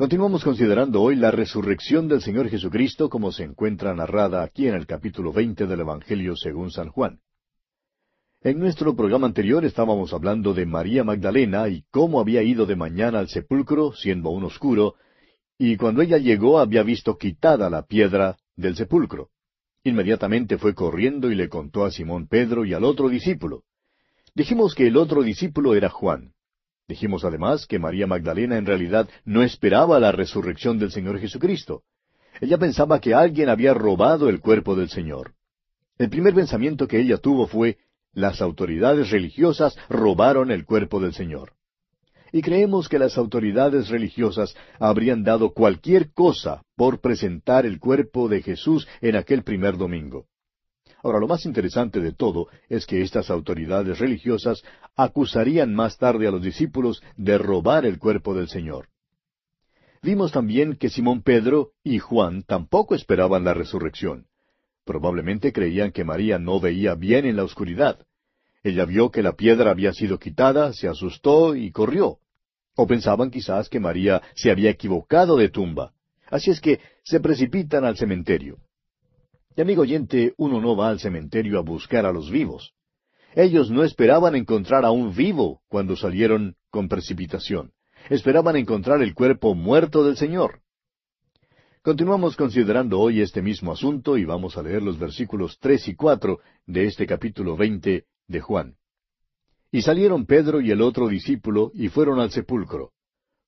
Continuamos considerando hoy la resurrección del Señor Jesucristo como se encuentra narrada aquí en el capítulo veinte del Evangelio según San Juan. En nuestro programa anterior estábamos hablando de María Magdalena y cómo había ido de mañana al sepulcro, siendo aún oscuro, y cuando ella llegó había visto quitada la piedra del sepulcro. Inmediatamente fue corriendo y le contó a Simón Pedro y al otro discípulo. Dijimos que el otro discípulo era Juan. Dijimos además que María Magdalena en realidad no esperaba la resurrección del Señor Jesucristo. Ella pensaba que alguien había robado el cuerpo del Señor. El primer pensamiento que ella tuvo fue, las autoridades religiosas robaron el cuerpo del Señor. Y creemos que las autoridades religiosas habrían dado cualquier cosa por presentar el cuerpo de Jesús en aquel primer domingo. Ahora, lo más interesante de todo es que estas autoridades religiosas acusarían más tarde a los discípulos de robar el cuerpo del Señor. Vimos también que Simón Pedro y Juan tampoco esperaban la resurrección. Probablemente creían que María no veía bien en la oscuridad. Ella vio que la piedra había sido quitada, se asustó y corrió. O pensaban quizás que María se había equivocado de tumba. Así es que se precipitan al cementerio. Y amigo oyente, uno no va al cementerio a buscar a los vivos. Ellos no esperaban encontrar a un vivo cuando salieron con precipitación. Esperaban encontrar el cuerpo muerto del Señor. Continuamos considerando hoy este mismo asunto y vamos a leer los versículos tres y cuatro de este capítulo veinte de Juan. Y salieron Pedro y el otro discípulo y fueron al sepulcro.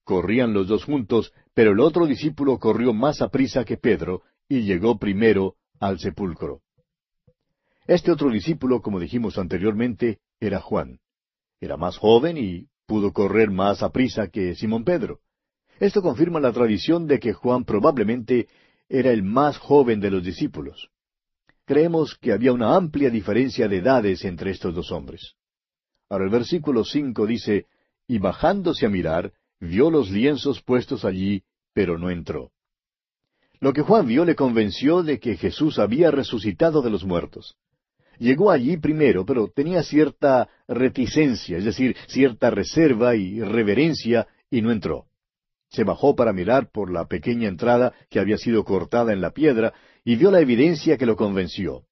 Corrían los dos juntos, pero el otro discípulo corrió más aprisa que Pedro y llegó primero al sepulcro. Este otro discípulo, como dijimos anteriormente, era Juan. Era más joven y pudo correr más a prisa que Simón Pedro. Esto confirma la tradición de que Juan probablemente era el más joven de los discípulos. Creemos que había una amplia diferencia de edades entre estos dos hombres. Ahora el versículo cinco dice, y bajándose a mirar, vio los lienzos puestos allí, pero no entró. Lo que Juan vio le convenció de que Jesús había resucitado de los muertos. Llegó allí primero, pero tenía cierta reticencia, es decir, cierta reserva y reverencia, y no entró. Se bajó para mirar por la pequeña entrada que había sido cortada en la piedra, y vio la evidencia que lo convenció.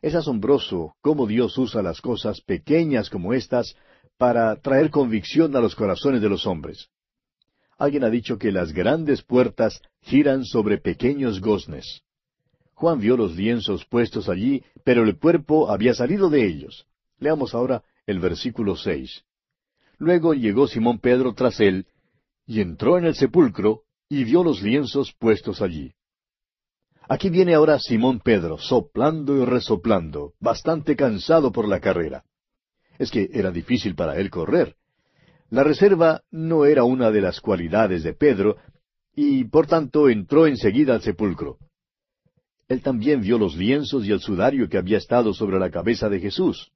Es asombroso cómo Dios usa las cosas pequeñas como estas para traer convicción a los corazones de los hombres. Alguien ha dicho que las grandes puertas giran sobre pequeños goznes. Juan vio los lienzos puestos allí, pero el cuerpo había salido de ellos. Leamos ahora el versículo seis. Luego llegó Simón Pedro tras él, y entró en el sepulcro, y vio los lienzos puestos allí. Aquí viene ahora Simón Pedro, soplando y resoplando, bastante cansado por la carrera. Es que era difícil para él correr. La reserva no era una de las cualidades de Pedro, y por tanto entró enseguida al sepulcro. Él también vio los lienzos y el sudario que había estado sobre la cabeza de Jesús.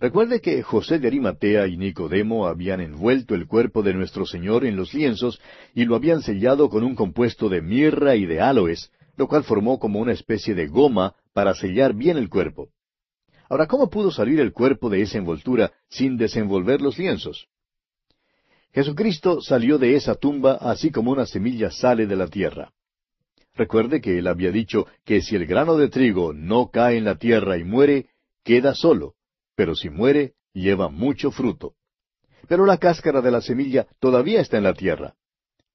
Recuerde que José de Arimatea y Nicodemo habían envuelto el cuerpo de nuestro Señor en los lienzos y lo habían sellado con un compuesto de mirra y de aloes, lo cual formó como una especie de goma para sellar bien el cuerpo. Ahora, ¿cómo pudo salir el cuerpo de esa envoltura sin desenvolver los lienzos? Jesucristo salió de esa tumba así como una semilla sale de la tierra. Recuerde que él había dicho que si el grano de trigo no cae en la tierra y muere, queda solo, pero si muere, lleva mucho fruto. Pero la cáscara de la semilla todavía está en la tierra.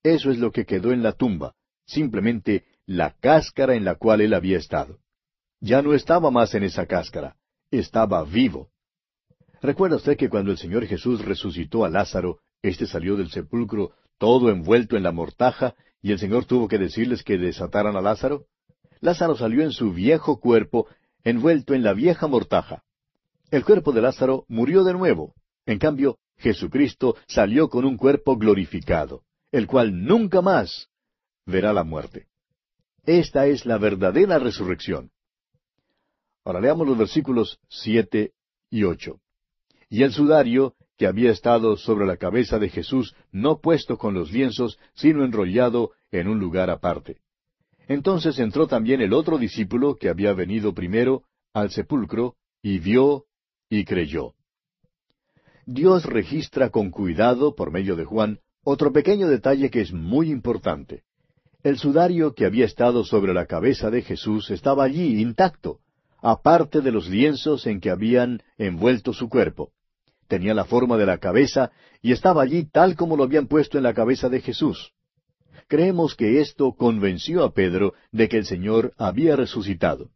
Eso es lo que quedó en la tumba, simplemente la cáscara en la cual él había estado. Ya no estaba más en esa cáscara, estaba vivo. ¿Recuerda usted que cuando el Señor Jesús resucitó a Lázaro, este salió del sepulcro todo envuelto en la mortaja, y el Señor tuvo que decirles que desataran a Lázaro. Lázaro salió en su viejo cuerpo, envuelto en la vieja mortaja. El cuerpo de Lázaro murió de nuevo. En cambio, Jesucristo salió con un cuerpo glorificado, el cual nunca más verá la muerte. Esta es la verdadera resurrección. Ahora leamos los versículos siete y ocho. Y el sudario que había estado sobre la cabeza de Jesús, no puesto con los lienzos, sino enrollado en un lugar aparte. Entonces entró también el otro discípulo que había venido primero al sepulcro, y vio y creyó. Dios registra con cuidado, por medio de Juan, Otro pequeño detalle que es muy importante. El sudario que había estado sobre la cabeza de Jesús estaba allí intacto, aparte de los lienzos en que habían envuelto su cuerpo. Tenía la forma de la cabeza y estaba allí tal como lo habían puesto en la cabeza de Jesús. Creemos que esto convenció a Pedro de que el Señor había resucitado.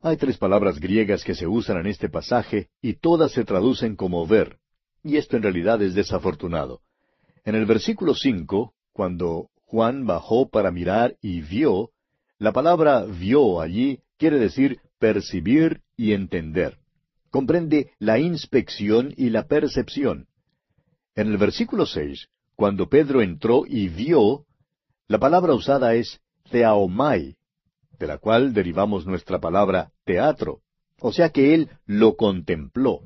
Hay tres palabras griegas que se usan en este pasaje y todas se traducen como ver, y esto en realidad es desafortunado. En el versículo cinco, cuando Juan bajó para mirar y vio, la palabra vio allí quiere decir percibir y entender. Comprende la inspección y la percepción. En el versículo seis, cuando Pedro entró y vio, la palabra usada es theaomai, de la cual derivamos nuestra palabra teatro, o sea que él lo contempló.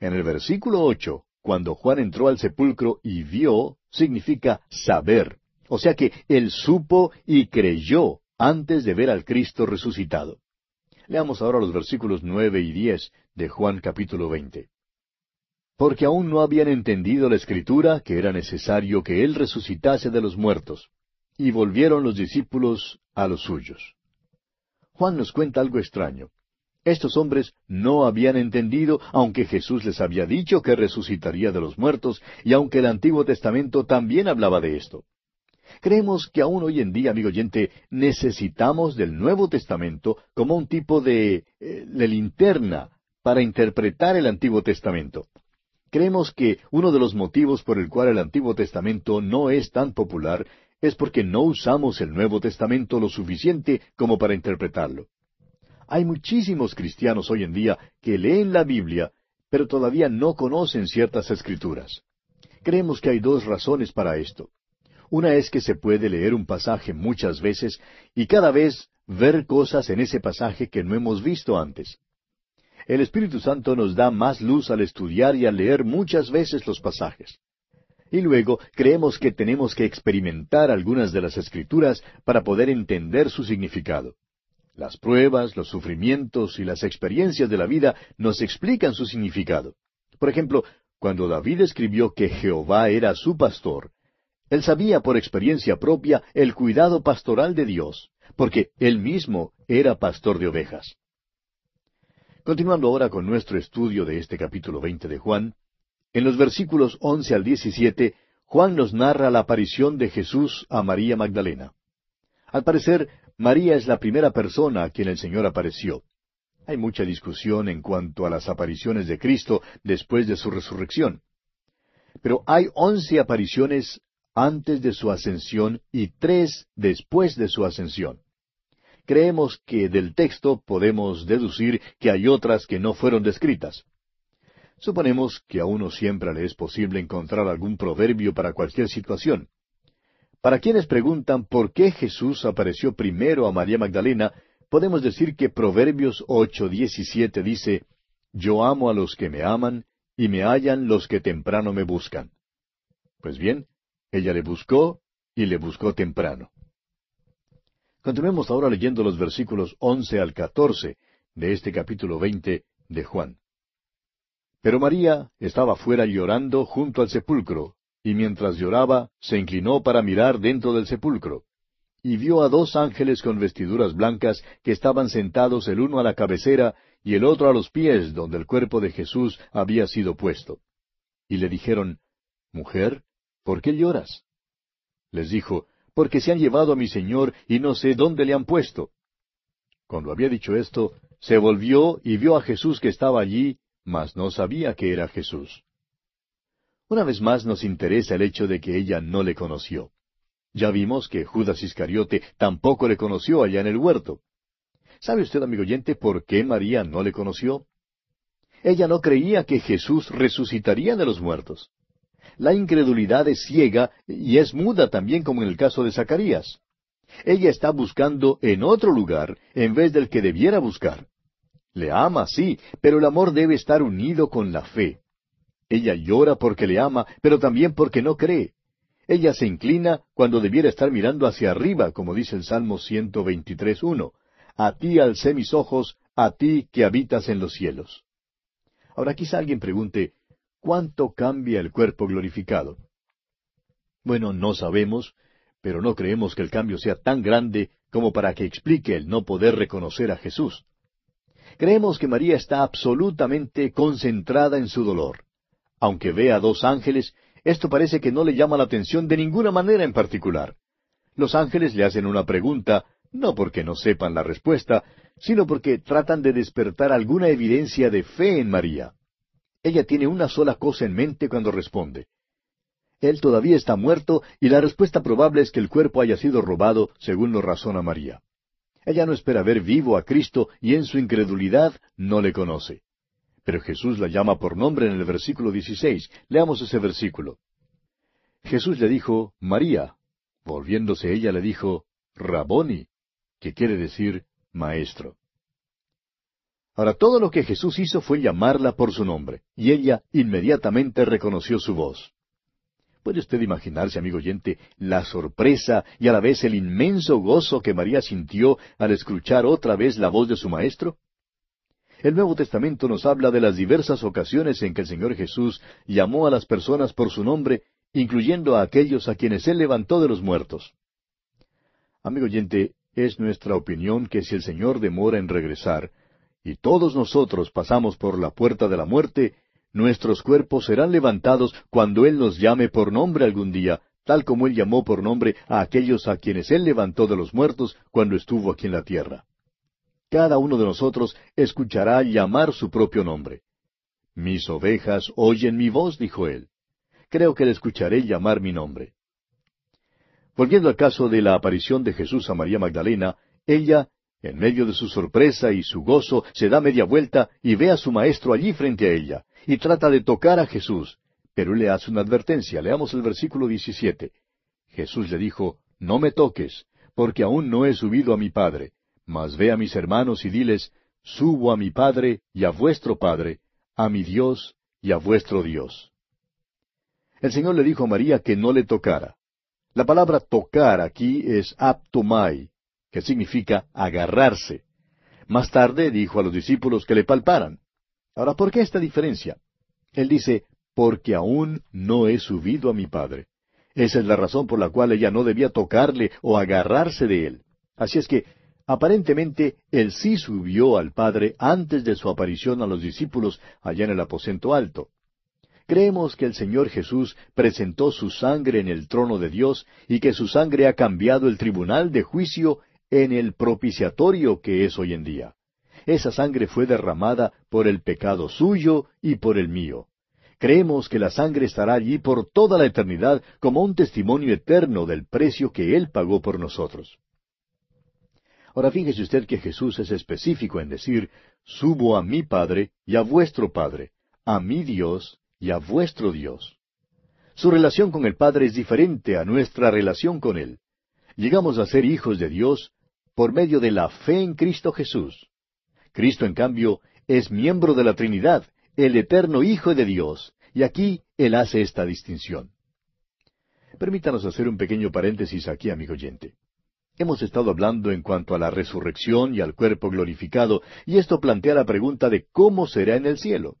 En el versículo ocho, cuando Juan entró al sepulcro y vio, significa saber, o sea que él supo y creyó antes de ver al Cristo resucitado. Leamos ahora los versículos nueve y diez de Juan capítulo veinte porque aún no habían entendido la escritura que era necesario que Él resucitase de los muertos. Y volvieron los discípulos a los suyos. Juan nos cuenta algo extraño. Estos hombres no habían entendido, aunque Jesús les había dicho que resucitaría de los muertos, y aunque el Antiguo Testamento también hablaba de esto. Creemos que aún hoy en día, amigo oyente, necesitamos del Nuevo Testamento como un tipo de, eh, de linterna para interpretar el Antiguo Testamento. Creemos que uno de los motivos por el cual el Antiguo Testamento no es tan popular es porque no usamos el Nuevo Testamento lo suficiente como para interpretarlo. Hay muchísimos cristianos hoy en día que leen la Biblia, pero todavía no conocen ciertas escrituras. Creemos que hay dos razones para esto. Una es que se puede leer un pasaje muchas veces y cada vez ver cosas en ese pasaje que no hemos visto antes. El Espíritu Santo nos da más luz al estudiar y al leer muchas veces los pasajes. Y luego creemos que tenemos que experimentar algunas de las escrituras para poder entender su significado. Las pruebas, los sufrimientos y las experiencias de la vida nos explican su significado. Por ejemplo, cuando David escribió que Jehová era su pastor, él sabía por experiencia propia el cuidado pastoral de Dios, porque él mismo era pastor de ovejas. Continuando ahora con nuestro estudio de este capítulo veinte de Juan, en los versículos once al diecisiete, Juan nos narra la aparición de Jesús a María Magdalena. Al parecer, María es la primera persona a quien el Señor apareció. Hay mucha discusión en cuanto a las apariciones de Cristo después de su resurrección. Pero hay once apariciones antes de su ascensión y tres después de su ascensión creemos que del texto podemos deducir que hay otras que no fueron descritas. Suponemos que a uno siempre le es posible encontrar algún proverbio para cualquier situación. Para quienes preguntan por qué Jesús apareció primero a María Magdalena, podemos decir que Proverbios ocho diecisiete dice, Yo amo a los que me aman, y me hallan los que temprano me buscan. Pues bien, ella le buscó y le buscó temprano. Continuemos ahora leyendo los versículos once al catorce de este capítulo veinte de Juan. Pero María estaba fuera llorando junto al sepulcro, y mientras lloraba, se inclinó para mirar dentro del sepulcro, y vio a dos ángeles con vestiduras blancas que estaban sentados el uno a la cabecera y el otro a los pies donde el cuerpo de Jesús había sido puesto. Y le dijeron, Mujer, ¿por qué lloras? Les dijo, porque se han llevado a mi señor y no sé dónde le han puesto. Cuando había dicho esto, se volvió y vio a Jesús que estaba allí, mas no sabía que era Jesús. Una vez más nos interesa el hecho de que ella no le conoció. Ya vimos que Judas Iscariote tampoco le conoció allá en el huerto. ¿Sabe usted, amigo oyente, por qué María no le conoció? Ella no creía que Jesús resucitaría de los muertos la incredulidad es ciega y es muda también como en el caso de Zacarías. Ella está buscando en otro lugar en vez del que debiera buscar. Le ama, sí, pero el amor debe estar unido con la fe. Ella llora porque le ama, pero también porque no cree. Ella se inclina cuando debiera estar mirando hacia arriba, como dice el Salmo 123.1. A ti alcé mis ojos, a ti que habitas en los cielos. Ahora quizá alguien pregunte, ¿Cuánto cambia el cuerpo glorificado? Bueno, no sabemos, pero no creemos que el cambio sea tan grande como para que explique el no poder reconocer a Jesús. Creemos que María está absolutamente concentrada en su dolor. Aunque ve a dos ángeles, esto parece que no le llama la atención de ninguna manera en particular. Los ángeles le hacen una pregunta, no porque no sepan la respuesta, sino porque tratan de despertar alguna evidencia de fe en María. Ella tiene una sola cosa en mente cuando responde. Él todavía está muerto y la respuesta probable es que el cuerpo haya sido robado, según lo razona María. Ella no espera ver vivo a Cristo y en su incredulidad no le conoce. Pero Jesús la llama por nombre en el versículo 16. Leamos ese versículo. Jesús le dijo, María. Volviéndose ella le dijo, Raboni, que quiere decir maestro. Ahora todo lo que Jesús hizo fue llamarla por su nombre, y ella inmediatamente reconoció su voz. ¿Puede usted imaginarse, amigo oyente, la sorpresa y a la vez el inmenso gozo que María sintió al escuchar otra vez la voz de su Maestro? El Nuevo Testamento nos habla de las diversas ocasiones en que el Señor Jesús llamó a las personas por su nombre, incluyendo a aquellos a quienes Él levantó de los muertos. Amigo oyente, es nuestra opinión que si el Señor demora en regresar, y todos nosotros pasamos por la puerta de la muerte, Nuestros cuerpos serán levantados cuando Él nos llame por nombre algún día, tal como Él llamó por nombre a aquellos a quienes Él levantó de los muertos cuando estuvo aquí en la tierra. Cada uno de nosotros escuchará llamar su propio nombre. Mis ovejas oyen mi voz, dijo Él. Creo que le escucharé llamar mi nombre. Volviendo al caso de la aparición de Jesús a María Magdalena, ella, en medio de su sorpresa y su gozo, se da media vuelta y ve a su maestro allí frente a ella, y trata de tocar a Jesús, pero él le hace una advertencia. Leamos el versículo 17. Jesús le dijo, No me toques, porque aún no he subido a mi Padre, mas ve a mis hermanos y diles, Subo a mi Padre y a vuestro Padre, a mi Dios y a vuestro Dios. El Señor le dijo a María que no le tocara. La palabra tocar aquí es aptomai, que significa agarrarse. Más tarde dijo a los discípulos que le palparan. Ahora, ¿por qué esta diferencia? Él dice, porque aún no he subido a mi Padre. Esa es la razón por la cual ella no debía tocarle o agarrarse de él. Así es que, aparentemente, él sí subió al Padre antes de su aparición a los discípulos allá en el aposento alto. Creemos que el Señor Jesús presentó su sangre en el trono de Dios y que su sangre ha cambiado el tribunal de juicio en el propiciatorio que es hoy en día. Esa sangre fue derramada por el pecado suyo y por el mío. Creemos que la sangre estará allí por toda la eternidad como un testimonio eterno del precio que Él pagó por nosotros. Ahora fíjese usted que Jesús es específico en decir, subo a mi Padre y a vuestro Padre, a mi Dios y a vuestro Dios. Su relación con el Padre es diferente a nuestra relación con Él. Llegamos a ser hijos de Dios por medio de la fe en Cristo Jesús. Cristo, en cambio, es miembro de la Trinidad, el eterno Hijo de Dios, y aquí Él hace esta distinción. Permítanos hacer un pequeño paréntesis aquí, amigo oyente. Hemos estado hablando en cuanto a la resurrección y al cuerpo glorificado, y esto plantea la pregunta de cómo será en el cielo.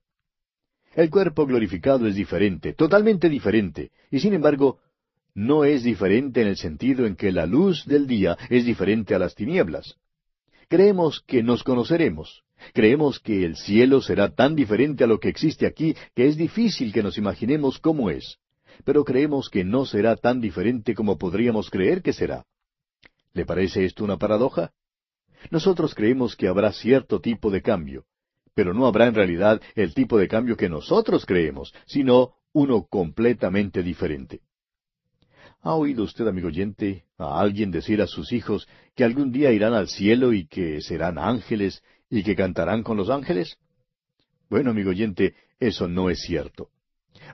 El cuerpo glorificado es diferente, totalmente diferente, y sin embargo, no es diferente en el sentido en que la luz del día es diferente a las tinieblas. Creemos que nos conoceremos. Creemos que el cielo será tan diferente a lo que existe aquí que es difícil que nos imaginemos cómo es. Pero creemos que no será tan diferente como podríamos creer que será. ¿Le parece esto una paradoja? Nosotros creemos que habrá cierto tipo de cambio, pero no habrá en realidad el tipo de cambio que nosotros creemos, sino uno completamente diferente. ¿Ha oído usted, amigo oyente, a alguien decir a sus hijos que algún día irán al cielo y que serán ángeles y que cantarán con los ángeles? Bueno, amigo oyente, eso no es cierto.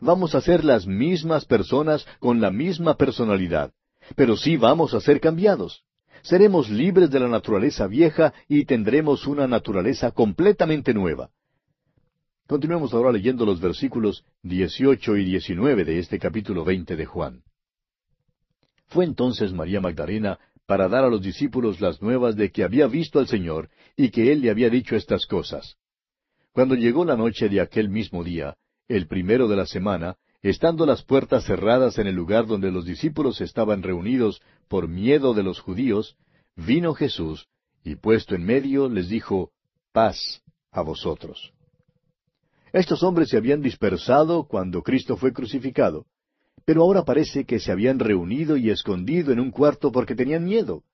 Vamos a ser las mismas personas con la misma personalidad, pero sí vamos a ser cambiados. Seremos libres de la naturaleza vieja y tendremos una naturaleza completamente nueva. Continuemos ahora leyendo los versículos 18 y 19 de este capítulo 20 de Juan. Fue entonces María Magdalena para dar a los discípulos las nuevas de que había visto al Señor y que Él le había dicho estas cosas. Cuando llegó la noche de aquel mismo día, el primero de la semana, estando las puertas cerradas en el lugar donde los discípulos estaban reunidos por miedo de los judíos, vino Jesús, y puesto en medio les dijo, paz a vosotros. Estos hombres se habían dispersado cuando Cristo fue crucificado, pero ahora parece que se habían reunido y escondido en un cuarto porque tenían miedo.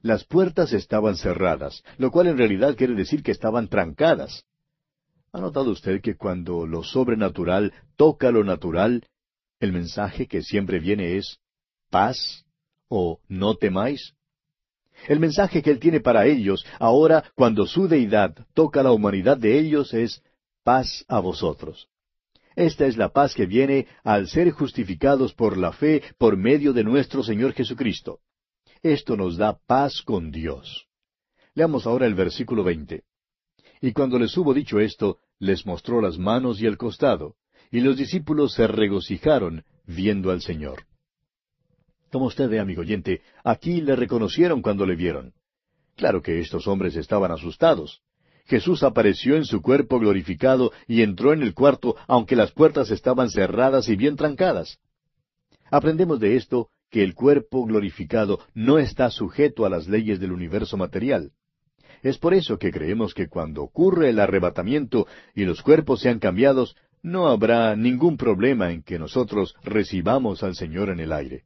Las puertas estaban cerradas, lo cual en realidad quiere decir que estaban trancadas. ¿Ha notado usted que cuando lo sobrenatural toca lo natural, el mensaje que siempre viene es paz o no temáis? El mensaje que Él tiene para ellos ahora, cuando su deidad toca la humanidad de ellos, es paz a vosotros. Esta es la paz que viene al ser justificados por la fe por medio de nuestro Señor Jesucristo. Esto nos da paz con Dios. Leamos ahora el versículo veinte. Y cuando les hubo dicho esto, les mostró las manos y el costado, y los discípulos se regocijaron viendo al Señor. Como usted ve, amigo oyente, aquí le reconocieron cuando le vieron. Claro que estos hombres estaban asustados. Jesús apareció en su cuerpo glorificado y entró en el cuarto aunque las puertas estaban cerradas y bien trancadas. Aprendemos de esto que el cuerpo glorificado no está sujeto a las leyes del universo material. Es por eso que creemos que cuando ocurre el arrebatamiento y los cuerpos sean cambiados, no habrá ningún problema en que nosotros recibamos al Señor en el aire.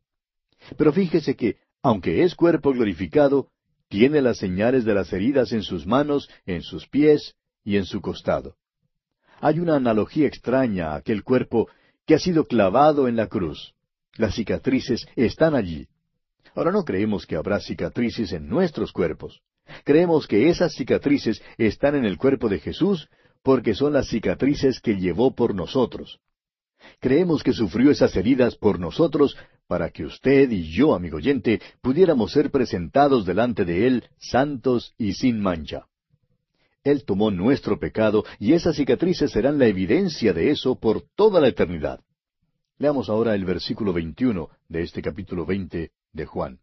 Pero fíjese que, aunque es cuerpo glorificado, tiene las señales de las heridas en sus manos, en sus pies y en su costado. Hay una analogía extraña a aquel cuerpo que ha sido clavado en la cruz. Las cicatrices están allí. Ahora no creemos que habrá cicatrices en nuestros cuerpos. Creemos que esas cicatrices están en el cuerpo de Jesús porque son las cicatrices que llevó por nosotros. Creemos que sufrió esas heridas por nosotros para que usted y yo, amigo oyente, pudiéramos ser presentados delante de Él santos y sin mancha. Él tomó nuestro pecado y esas cicatrices serán la evidencia de eso por toda la eternidad. Leamos ahora el versículo 21 de este capítulo 20 de Juan.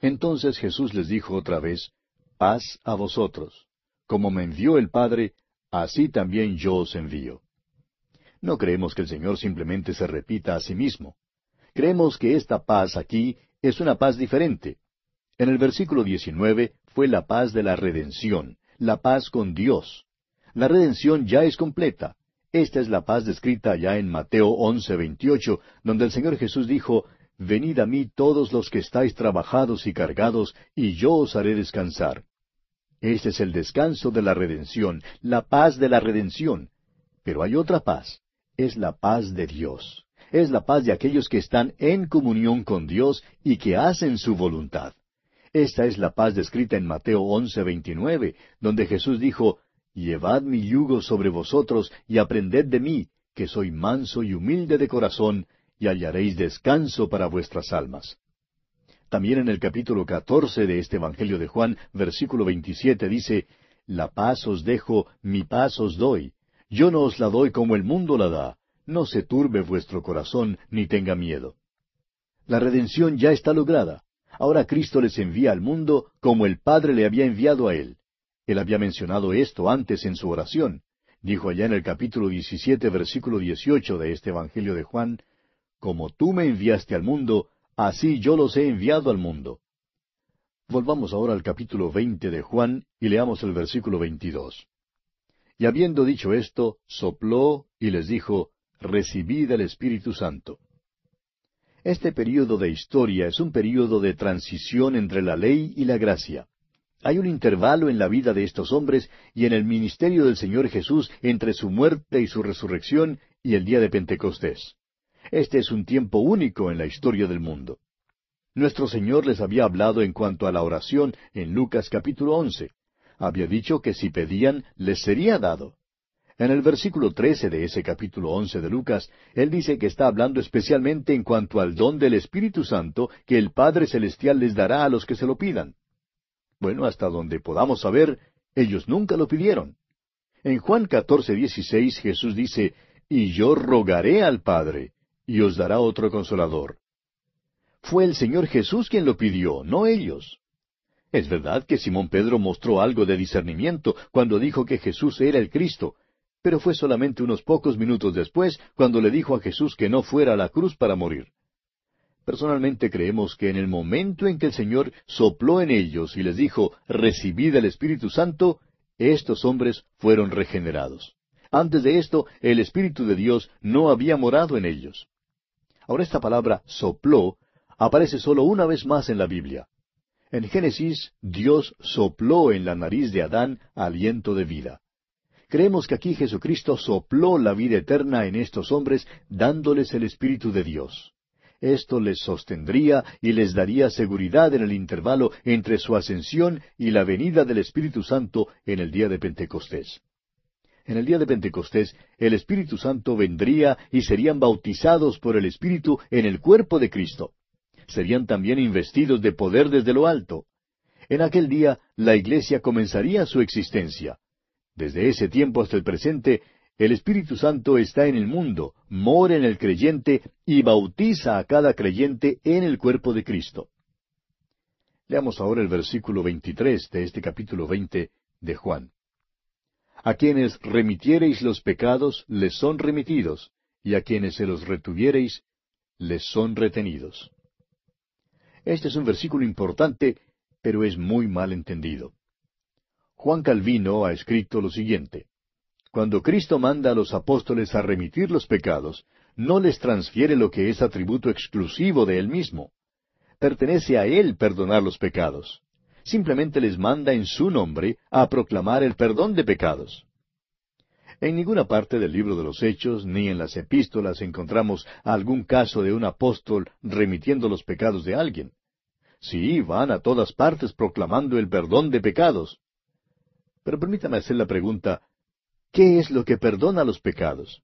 Entonces Jesús les dijo otra vez, Paz a vosotros. Como me envió el Padre, así también yo os envío. No creemos que el Señor simplemente se repita a sí mismo. Creemos que esta paz aquí es una paz diferente. En el versículo 19 fue la paz de la redención, la paz con Dios. La redención ya es completa. Esta es la paz descrita ya en Mateo 11:28, donde el Señor Jesús dijo, Venid a mí todos los que estáis trabajados y cargados, y yo os haré descansar. Este es el descanso de la redención, la paz de la redención. Pero hay otra paz, es la paz de Dios. Es la paz de aquellos que están en comunión con Dios y que hacen su voluntad. Esta es la paz descrita en Mateo 11:29, donde Jesús dijo, Llevad mi yugo sobre vosotros y aprended de mí, que soy manso y humilde de corazón, y hallaréis descanso para vuestras almas. También en el capítulo catorce de este Evangelio de Juan, versículo veintisiete, dice, La paz os dejo, mi paz os doy. Yo no os la doy como el mundo la da. No se turbe vuestro corazón, ni tenga miedo. La redención ya está lograda. Ahora Cristo les envía al mundo como el Padre le había enviado a él. Él había mencionado esto antes en su oración. Dijo allá en el capítulo 17, versículo 18 de este Evangelio de Juan, Como tú me enviaste al mundo, así yo los he enviado al mundo. Volvamos ahora al capítulo 20 de Juan y leamos el versículo 22. Y habiendo dicho esto, sopló y les dijo, Recibid el Espíritu Santo. Este período de historia es un período de transición entre la ley y la gracia. Hay un intervalo en la vida de estos hombres y en el ministerio del Señor Jesús entre su muerte y su resurrección y el día de Pentecostés. Este es un tiempo único en la historia del mundo. Nuestro Señor les había hablado en cuanto a la oración en Lucas capítulo once. Había dicho que si pedían, les sería dado. En el versículo trece de ese capítulo once de Lucas, Él dice que está hablando especialmente en cuanto al don del Espíritu Santo que el Padre Celestial les dará a los que se lo pidan. Bueno, hasta donde podamos saber, ellos nunca lo pidieron. En Juan 14, 16 Jesús dice, Y yo rogaré al Padre, y os dará otro consolador. Fue el Señor Jesús quien lo pidió, no ellos. Es verdad que Simón Pedro mostró algo de discernimiento cuando dijo que Jesús era el Cristo, pero fue solamente unos pocos minutos después cuando le dijo a Jesús que no fuera a la cruz para morir. Personalmente creemos que en el momento en que el Señor sopló en ellos y les dijo, recibid el Espíritu Santo, estos hombres fueron regenerados. Antes de esto, el Espíritu de Dios no había morado en ellos. Ahora esta palabra sopló aparece solo una vez más en la Biblia. En Génesis, Dios sopló en la nariz de Adán aliento de vida. Creemos que aquí Jesucristo sopló la vida eterna en estos hombres, dándoles el Espíritu de Dios. Esto les sostendría y les daría seguridad en el intervalo entre su ascensión y la venida del Espíritu Santo en el día de Pentecostés. En el día de Pentecostés, el Espíritu Santo vendría y serían bautizados por el Espíritu en el cuerpo de Cristo serían también investidos de poder desde lo alto. En aquel día la iglesia comenzaría su existencia. Desde ese tiempo hasta el presente, el Espíritu Santo está en el mundo, mora en el creyente y bautiza a cada creyente en el cuerpo de Cristo. Leamos ahora el versículo 23 de este capítulo 20 de Juan. A quienes remitiereis los pecados, les son remitidos, y a quienes se los retuviereis, les son retenidos. Este es un versículo importante, pero es muy mal entendido. Juan Calvino ha escrito lo siguiente. Cuando Cristo manda a los apóstoles a remitir los pecados, no les transfiere lo que es atributo exclusivo de Él mismo. Pertenece a Él perdonar los pecados. Simplemente les manda en su nombre a proclamar el perdón de pecados. En ninguna parte del libro de los Hechos ni en las epístolas encontramos algún caso de un apóstol remitiendo los pecados de alguien. Sí, van a todas partes proclamando el perdón de pecados. Pero permítame hacer la pregunta, ¿qué es lo que perdona los pecados?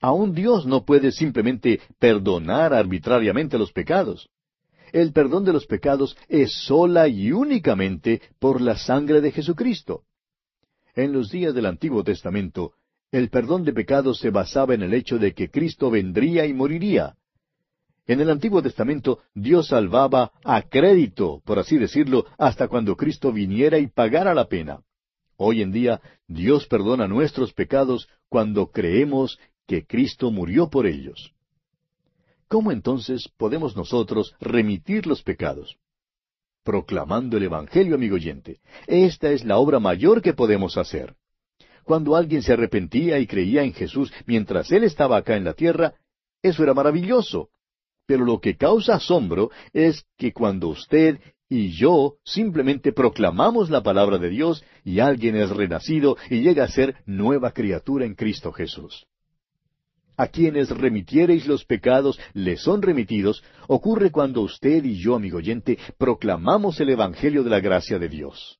Aún Dios no puede simplemente perdonar arbitrariamente los pecados. El perdón de los pecados es sola y únicamente por la sangre de Jesucristo. En los días del Antiguo Testamento, el perdón de pecados se basaba en el hecho de que Cristo vendría y moriría. En el Antiguo Testamento Dios salvaba a crédito, por así decirlo, hasta cuando Cristo viniera y pagara la pena. Hoy en día Dios perdona nuestros pecados cuando creemos que Cristo murió por ellos. ¿Cómo entonces podemos nosotros remitir los pecados? Proclamando el Evangelio, amigo oyente. Esta es la obra mayor que podemos hacer. Cuando alguien se arrepentía y creía en Jesús mientras Él estaba acá en la tierra, eso era maravilloso. Pero lo que causa asombro es que cuando usted y yo simplemente proclamamos la palabra de Dios y alguien es renacido y llega a ser nueva criatura en Cristo Jesús. A quienes remitiereis los pecados les son remitidos, ocurre cuando usted y yo, amigo oyente, proclamamos el Evangelio de la gracia de Dios.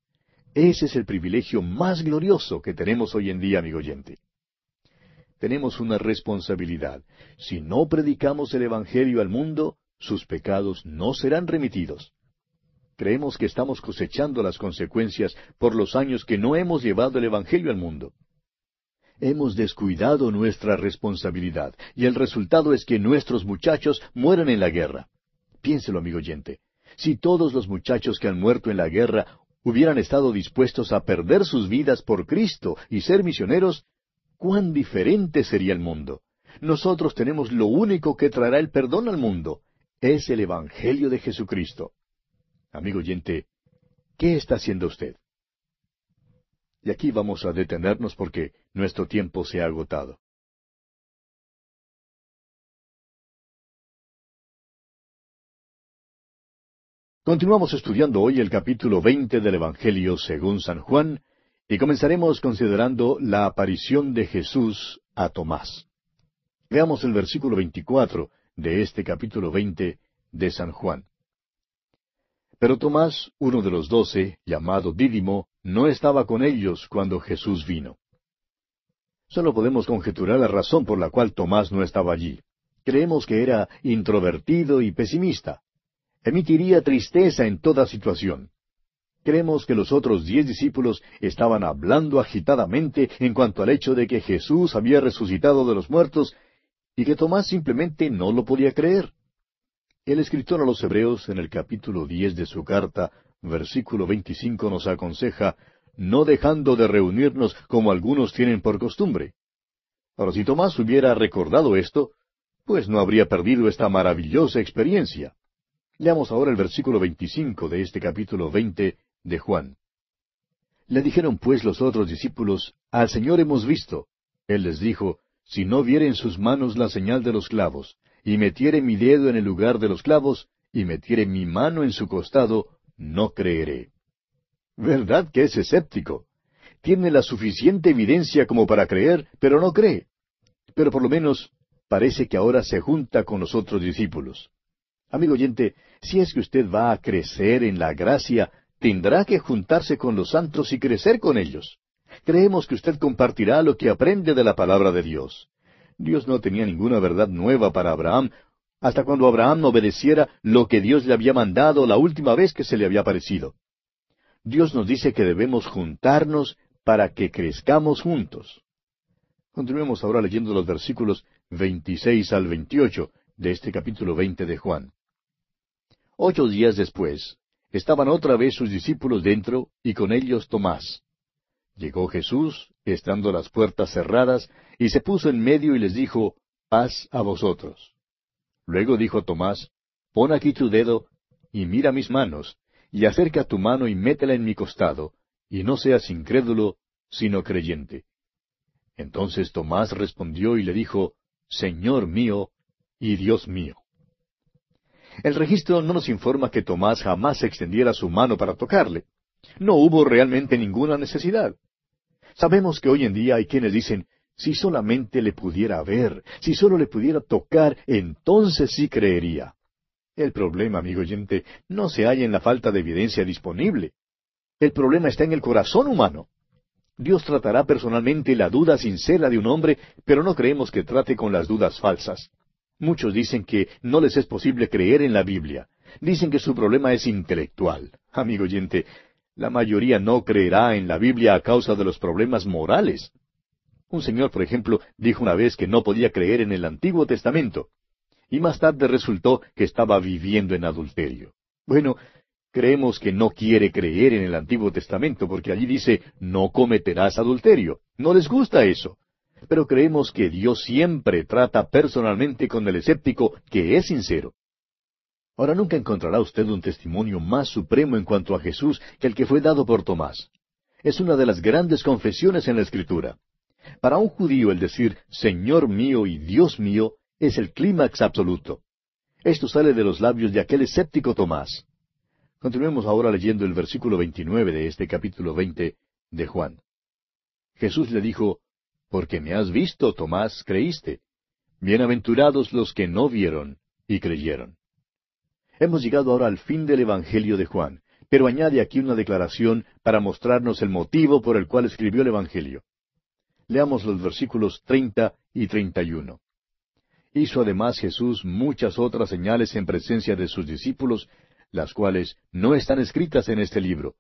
Ese es el privilegio más glorioso que tenemos hoy en día, amigo oyente tenemos una responsabilidad. Si no predicamos el Evangelio al mundo, sus pecados no serán remitidos. Creemos que estamos cosechando las consecuencias por los años que no hemos llevado el Evangelio al mundo. Hemos descuidado nuestra responsabilidad y el resultado es que nuestros muchachos mueran en la guerra. Piénselo, amigo oyente. Si todos los muchachos que han muerto en la guerra hubieran estado dispuestos a perder sus vidas por Cristo y ser misioneros, cuán diferente sería el mundo. Nosotros tenemos lo único que traerá el perdón al mundo. Es el Evangelio de Jesucristo. Amigo oyente, ¿qué está haciendo usted? Y aquí vamos a detenernos porque nuestro tiempo se ha agotado. Continuamos estudiando hoy el capítulo veinte del Evangelio según San Juan, y comenzaremos considerando la aparición de Jesús a Tomás. Veamos el versículo 24 de este capítulo 20 de San Juan. Pero Tomás, uno de los doce, llamado Dídimo, no estaba con ellos cuando Jesús vino. Solo podemos conjeturar la razón por la cual Tomás no estaba allí. Creemos que era introvertido y pesimista. Emitiría tristeza en toda situación. Creemos que los otros diez discípulos estaban hablando agitadamente en cuanto al hecho de que Jesús había resucitado de los muertos y que Tomás simplemente no lo podía creer. El escritor a los Hebreos en el capítulo diez de su carta, versículo veinticinco, nos aconseja no dejando de reunirnos como algunos tienen por costumbre. Ahora, si Tomás hubiera recordado esto, pues no habría perdido esta maravillosa experiencia. Leamos ahora el versículo 25 de este capítulo 20 de Juan. Le dijeron pues los otros discípulos, Al Señor hemos visto. Él les dijo, Si no viere en sus manos la señal de los clavos, y metiere mi dedo en el lugar de los clavos, y metiere mi mano en su costado, no creeré. ¿Verdad que es escéptico? Tiene la suficiente evidencia como para creer, pero no cree. Pero por lo menos parece que ahora se junta con los otros discípulos. Amigo oyente, si es que usted va a crecer en la gracia, tendrá que juntarse con los santos y crecer con ellos. Creemos que usted compartirá lo que aprende de la palabra de Dios. Dios no tenía ninguna verdad nueva para Abraham hasta cuando Abraham obedeciera lo que Dios le había mandado la última vez que se le había parecido. Dios nos dice que debemos juntarnos para que crezcamos juntos. Continuemos ahora leyendo los versículos 26 al 28 de este capítulo 20 de Juan. Ocho días después, estaban otra vez sus discípulos dentro y con ellos Tomás. Llegó Jesús, estando las puertas cerradas, y se puso en medio y les dijo, paz a vosotros. Luego dijo Tomás, pon aquí tu dedo y mira mis manos, y acerca tu mano y métela en mi costado, y no seas incrédulo, sino creyente. Entonces Tomás respondió y le dijo, Señor mío y Dios mío. El registro no nos informa que Tomás jamás extendiera su mano para tocarle. No hubo realmente ninguna necesidad. Sabemos que hoy en día hay quienes dicen, si solamente le pudiera ver, si solo le pudiera tocar, entonces sí creería. El problema, amigo oyente, no se halla en la falta de evidencia disponible. El problema está en el corazón humano. Dios tratará personalmente la duda sincera de un hombre, pero no creemos que trate con las dudas falsas. Muchos dicen que no les es posible creer en la Biblia. Dicen que su problema es intelectual. Amigo oyente, la mayoría no creerá en la Biblia a causa de los problemas morales. Un señor, por ejemplo, dijo una vez que no podía creer en el Antiguo Testamento, y más tarde resultó que estaba viviendo en adulterio. Bueno, creemos que no quiere creer en el Antiguo Testamento porque allí dice, no cometerás adulterio. No les gusta eso. Pero creemos que Dios siempre trata personalmente con el escéptico que es sincero. Ahora nunca encontrará usted un testimonio más supremo en cuanto a Jesús que el que fue dado por Tomás. Es una de las grandes confesiones en la Escritura. Para un judío el decir Señor mío y Dios mío es el clímax absoluto. Esto sale de los labios de aquel escéptico Tomás. Continuemos ahora leyendo el versículo 29 de este capítulo 20 de Juan. Jesús le dijo, Porque me has visto, Tomás, creíste. Bienaventurados los que no vieron y creyeron. Hemos llegado ahora al fin del Evangelio de Juan, pero añade aquí una declaración para mostrarnos el motivo por el cual escribió el Evangelio. Leamos los versículos treinta y treinta y uno. Hizo además Jesús muchas otras señales en presencia de sus discípulos, las cuales no están escritas en este libro,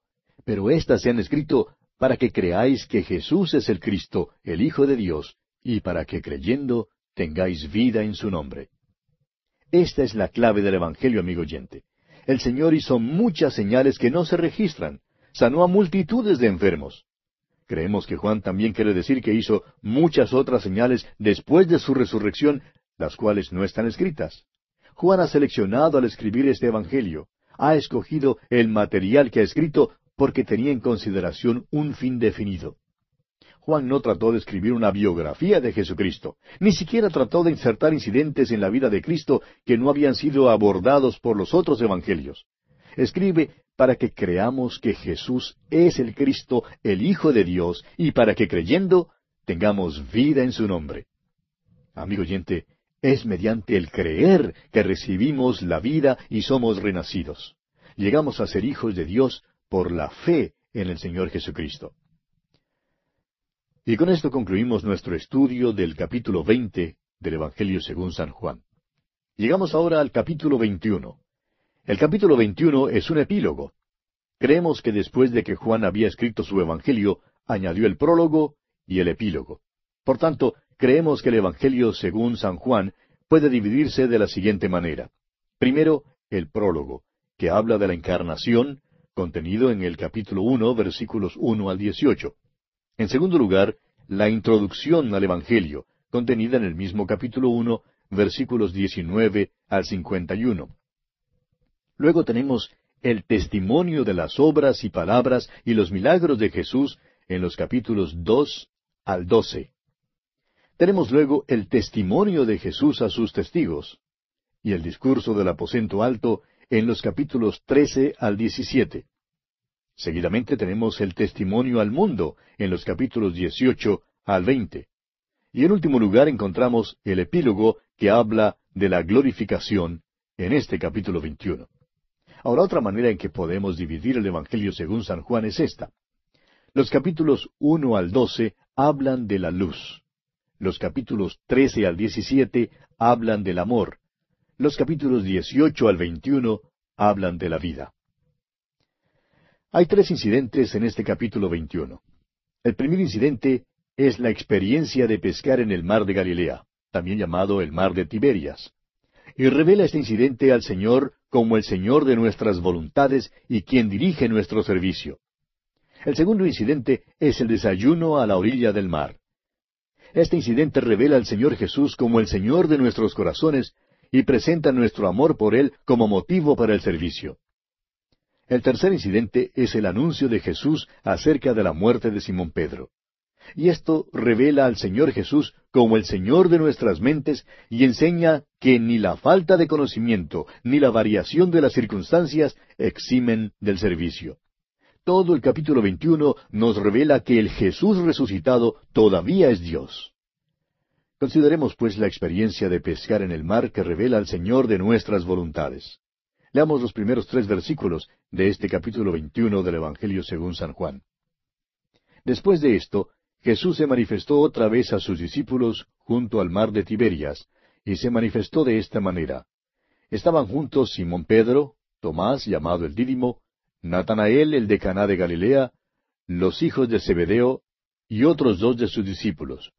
pero éstas se han escrito para que creáis que Jesús es el Cristo, el Hijo de Dios, y para que creyendo tengáis vida en su nombre. Esta es la clave del Evangelio, amigo oyente. El Señor hizo muchas señales que no se registran, sanó a multitudes de enfermos. Creemos que Juan también quiere decir que hizo muchas otras señales después de su resurrección, las cuales no están escritas. Juan ha seleccionado al escribir este Evangelio, ha escogido el material que ha escrito porque tenía en consideración un fin definido. Juan no trató de escribir una biografía de Jesucristo, ni siquiera trató de insertar incidentes en la vida de Cristo que no habían sido abordados por los otros evangelios. Escribe para que creamos que Jesús es el Cristo, el Hijo de Dios, y para que creyendo tengamos vida en su nombre. Amigo oyente, es mediante el creer que recibimos la vida y somos renacidos. Llegamos a ser hijos de Dios por la fe en el Señor Jesucristo. Y con esto concluimos nuestro estudio del capítulo veinte del Evangelio según San Juan. Llegamos ahora al capítulo veintiuno. El capítulo 21 es un epílogo. Creemos que después de que Juan había escrito su Evangelio, añadió el prólogo y el epílogo. Por tanto, creemos que el Evangelio según San Juan puede dividirse de la siguiente manera. Primero, el prólogo, que habla de la encarnación, contenido en el capítulo uno, versículos uno al dieciocho. En segundo lugar, la introducción al Evangelio, contenida en el mismo capítulo uno, versículos diecinueve al cincuenta y uno. Luego tenemos el testimonio de las obras y palabras y los milagros de Jesús en los capítulos dos al doce. Tenemos luego el testimonio de Jesús a sus testigos y el discurso del aposento alto en los capítulos trece al diecisiete. Seguidamente tenemos el testimonio al mundo en los capítulos dieciocho al veinte. Y en último lugar encontramos el epílogo que habla de la glorificación en este capítulo veintiuno. Ahora otra manera en que podemos dividir el Evangelio según San Juan es esta. Los capítulos uno al doce hablan de la luz. Los capítulos trece al diecisiete hablan del amor. Los capítulos dieciocho al veintiuno hablan de la vida. Hay tres incidentes en este capítulo 21. El primer incidente es la experiencia de pescar en el mar de Galilea, también llamado el mar de Tiberias. Y revela este incidente al Señor como el Señor de nuestras voluntades y quien dirige nuestro servicio. El segundo incidente es el desayuno a la orilla del mar. Este incidente revela al Señor Jesús como el Señor de nuestros corazones y presenta nuestro amor por Él como motivo para el servicio. El tercer incidente es el anuncio de Jesús acerca de la muerte de Simón Pedro. Y esto revela al Señor Jesús como el Señor de nuestras mentes y enseña que ni la falta de conocimiento ni la variación de las circunstancias eximen del servicio. Todo el capítulo 21 nos revela que el Jesús resucitado todavía es Dios. Consideremos pues la experiencia de pescar en el mar que revela al Señor de nuestras voluntades. Leamos los primeros tres versículos de este capítulo 21 del Evangelio según San Juan. Después de esto, Jesús se manifestó otra vez a sus discípulos junto al mar de Tiberias, y se manifestó de esta manera. Estaban juntos Simón Pedro, Tomás, llamado el Dídimo, Natanael, el de Caná de Galilea, los hijos de Zebedeo, y otros dos de sus discípulos.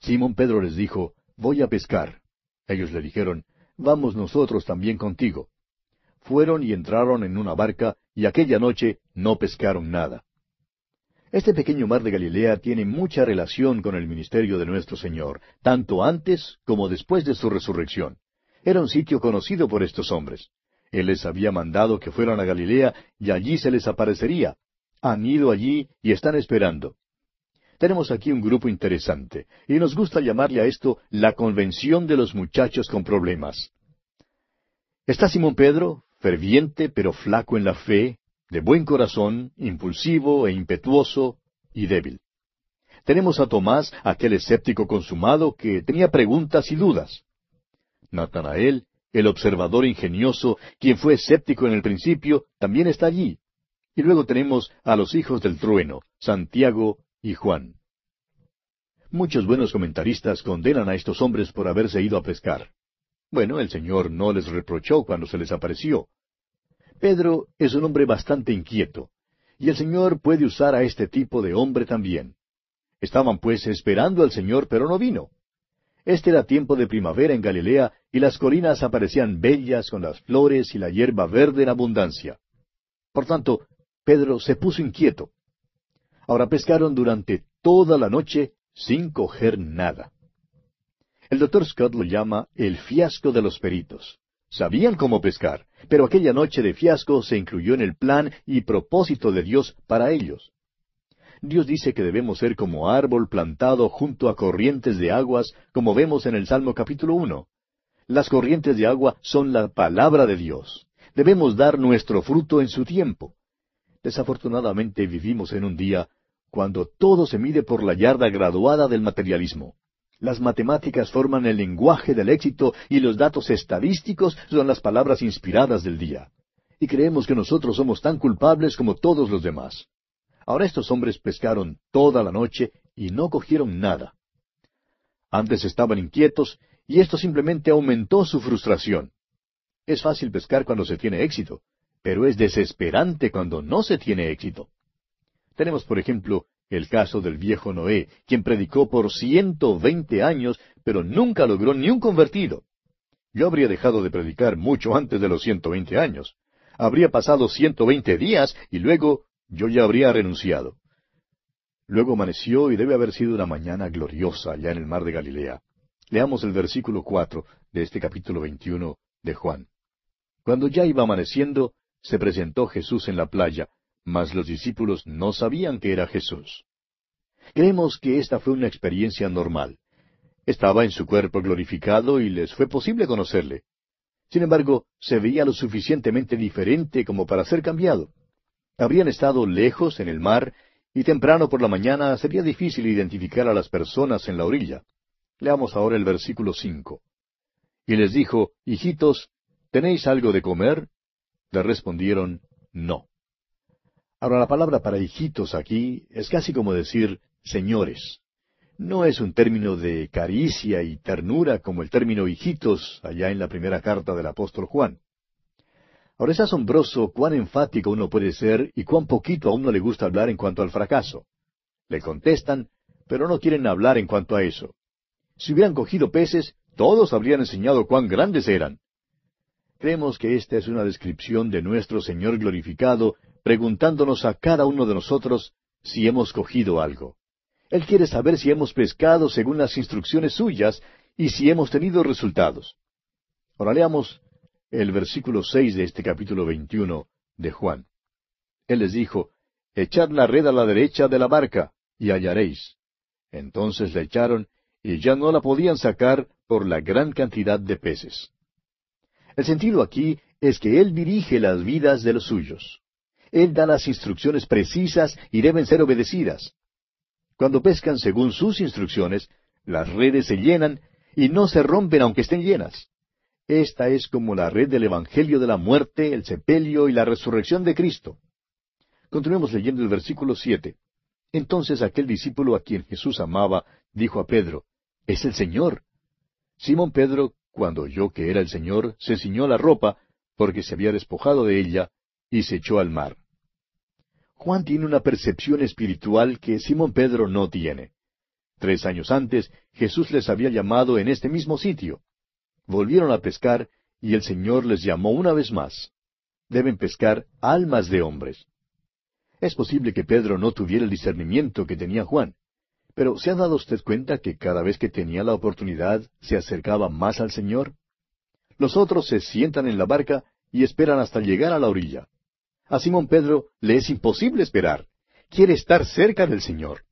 Simón Pedro les dijo, Voy a pescar. Ellos le dijeron, Vamos nosotros también contigo fueron y entraron en una barca, y aquella noche no pescaron nada. Este pequeño mar de Galilea tiene mucha relación con el ministerio de nuestro Señor, tanto antes como después de su resurrección. Era un sitio conocido por estos hombres. Él les había mandado que fueran a Galilea y allí se les aparecería. Han ido allí y están esperando. Tenemos aquí un grupo interesante, y nos gusta llamarle a esto la convención de los muchachos con problemas. Está Simón Pedro, ferviente pero flaco en la fe, de buen corazón, impulsivo e impetuoso y débil. Tenemos a Tomás, aquel escéptico consumado que tenía preguntas y dudas. Natanael, el observador ingenioso, quien fue escéptico en el principio, también está allí. Y luego tenemos a los hijos del trueno, Santiago y Juan. Muchos buenos comentaristas condenan a estos hombres por haberse ido a pescar. Bueno, el Señor no les reprochó cuando se les apareció. Pedro es un hombre bastante inquieto, y el Señor puede usar a este tipo de hombre también. Estaban pues esperando al Señor, pero no vino. Este era tiempo de primavera en Galilea, y las colinas aparecían bellas con las flores y la hierba verde en abundancia. Por tanto, Pedro se puso inquieto. Ahora pescaron durante toda la noche sin coger nada. El doctor Scott lo llama el fiasco de los peritos. Sabían cómo pescar, pero aquella noche de fiasco se incluyó en el plan y propósito de Dios para ellos. Dios dice que debemos ser como árbol plantado junto a corrientes de aguas, como vemos en el Salmo capítulo uno. Las corrientes de agua son la palabra de Dios. Debemos dar nuestro fruto en su tiempo. Desafortunadamente vivimos en un día cuando todo se mide por la yarda graduada del materialismo. Las matemáticas forman el lenguaje del éxito y los datos estadísticos son las palabras inspiradas del día. Y creemos que nosotros somos tan culpables como todos los demás. Ahora estos hombres pescaron toda la noche y no cogieron nada. Antes estaban inquietos y esto simplemente aumentó su frustración. Es fácil pescar cuando se tiene éxito, pero es desesperante cuando no se tiene éxito. Tenemos, por ejemplo, el caso del viejo Noé, quien predicó por ciento veinte años, pero nunca logró ni un convertido. Yo habría dejado de predicar mucho antes de los ciento veinte años. habría pasado ciento veinte días y luego yo ya habría renunciado. Luego amaneció y debe haber sido una mañana gloriosa allá en el mar de Galilea. Leamos el versículo cuatro de este capítulo veintiuno de Juan. Cuando ya iba amaneciendo, se presentó Jesús en la playa, mas los discípulos no sabían que era Jesús. Creemos que esta fue una experiencia normal. Estaba en su cuerpo glorificado y les fue posible conocerle. Sin embargo, se veía lo suficientemente diferente como para ser cambiado. Habrían estado lejos en el mar y temprano por la mañana sería difícil identificar a las personas en la orilla. Leamos ahora el versículo cinco. Y les dijo, Hijitos, ¿tenéis algo de comer? Le respondieron, No. Ahora la palabra para hijitos aquí es casi como decir señores. No es un término de caricia y ternura como el término hijitos allá en la primera carta del apóstol Juan. Ahora es asombroso cuán enfático uno puede ser y cuán poquito a uno le gusta hablar en cuanto al fracaso. Le contestan, pero no quieren hablar en cuanto a eso. Si hubieran cogido peces, todos habrían enseñado cuán grandes eran. Creemos que esta es una descripción de nuestro Señor glorificado, preguntándonos a cada uno de nosotros si hemos cogido algo. Él quiere saber si hemos pescado según las instrucciones suyas y si hemos tenido resultados. Ahora leamos el versículo seis de este capítulo veintiuno de Juan. Él les dijo, Echad la red a la derecha de la barca, y hallaréis. Entonces la echaron, y ya no la podían sacar por la gran cantidad de peces. El sentido aquí es que Él dirige las vidas de los suyos. Él da las instrucciones precisas y deben ser obedecidas. Cuando pescan según sus instrucciones, las redes se llenan y no se rompen aunque estén llenas. Esta es como la red del Evangelio de la muerte, el sepelio y la resurrección de Cristo. Continuemos leyendo el versículo siete. Entonces aquel discípulo a quien Jesús amaba dijo a Pedro, Es el Señor. Simón Pedro cuando oyó que era el Señor, se ciñó la ropa, porque se había despojado de ella, y se echó al mar. Juan tiene una percepción espiritual que Simón Pedro no tiene. Tres años antes, Jesús les había llamado en este mismo sitio. Volvieron a pescar, y el Señor les llamó una vez más. Deben pescar almas de hombres. Es posible que Pedro no tuviera el discernimiento que tenía Juan. Pero ¿se ha dado usted cuenta que cada vez que tenía la oportunidad se acercaba más al Señor? Los otros se sientan en la barca y esperan hasta llegar a la orilla. A Simón Pedro le es imposible esperar. Quiere estar cerca del Señor.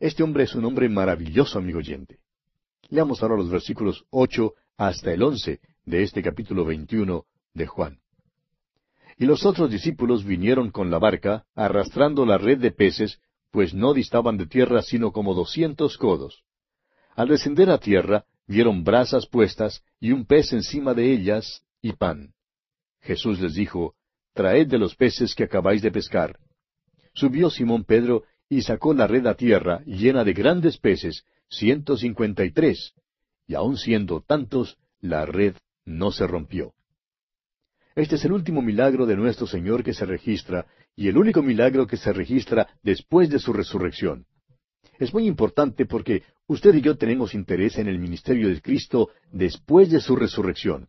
Este hombre es un hombre maravilloso, amigo oyente. Leamos ahora los versículos ocho hasta el once de este capítulo veintiuno de Juan. Y los otros discípulos vinieron con la barca, arrastrando la red de peces, pues no distaban de tierra sino como doscientos codos. Al descender a tierra, vieron brasas puestas y un pez encima de ellas y pan. Jesús les dijo, Traed de los peces que acabáis de pescar. Subió Simón Pedro y sacó la red a tierra llena de grandes peces, ciento cincuenta y tres, y aun siendo tantos, la red no se rompió. Este es el último milagro de nuestro Señor que se registra y el único milagro que se registra después de su resurrección. Es muy importante porque usted y yo tenemos interés en el ministerio de Cristo después de su resurrección.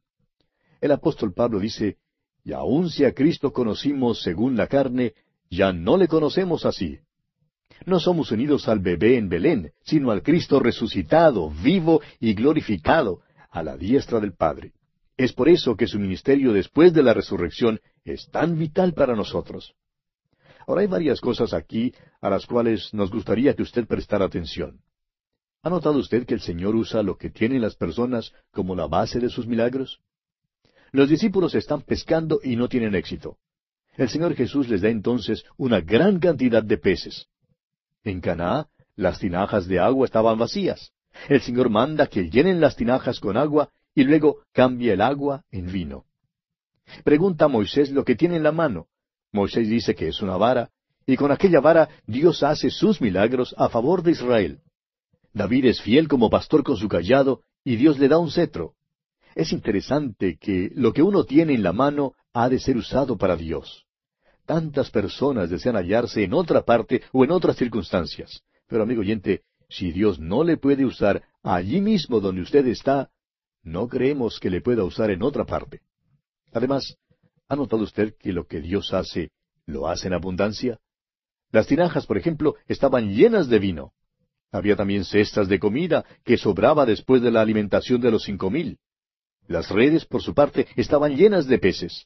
El apóstol Pablo dice, y aun si a Cristo conocimos según la carne, ya no le conocemos así. No somos unidos al bebé en Belén, sino al Cristo resucitado, vivo y glorificado, a la diestra del Padre. Es por eso que su ministerio después de la resurrección es tan vital para nosotros. Ahora hay varias cosas aquí a las cuales nos gustaría que usted prestara atención. ¿Ha notado usted que el Señor usa lo que tienen las personas como la base de sus milagros? Los discípulos están pescando y no tienen éxito. El Señor Jesús les da entonces una gran cantidad de peces. En Caná, las tinajas de agua estaban vacías. El Señor manda que llenen las tinajas con agua y luego cambia el agua en vino. Pregunta a Moisés lo que tiene en la mano. Moisés dice que es una vara, y con aquella vara Dios hace sus milagros a favor de Israel. David es fiel como pastor con su callado, y Dios le da un cetro. Es interesante que lo que uno tiene en la mano ha de ser usado para Dios. Tantas personas desean hallarse en otra parte o en otras circunstancias. Pero amigo oyente, si Dios no le puede usar allí mismo donde usted está, no creemos que le pueda usar en otra parte. Además, ¿Ha notado usted que lo que Dios hace, lo hace en abundancia? Las tinajas, por ejemplo, estaban llenas de vino. Había también cestas de comida que sobraba después de la alimentación de los cinco mil. Las redes, por su parte, estaban llenas de peces.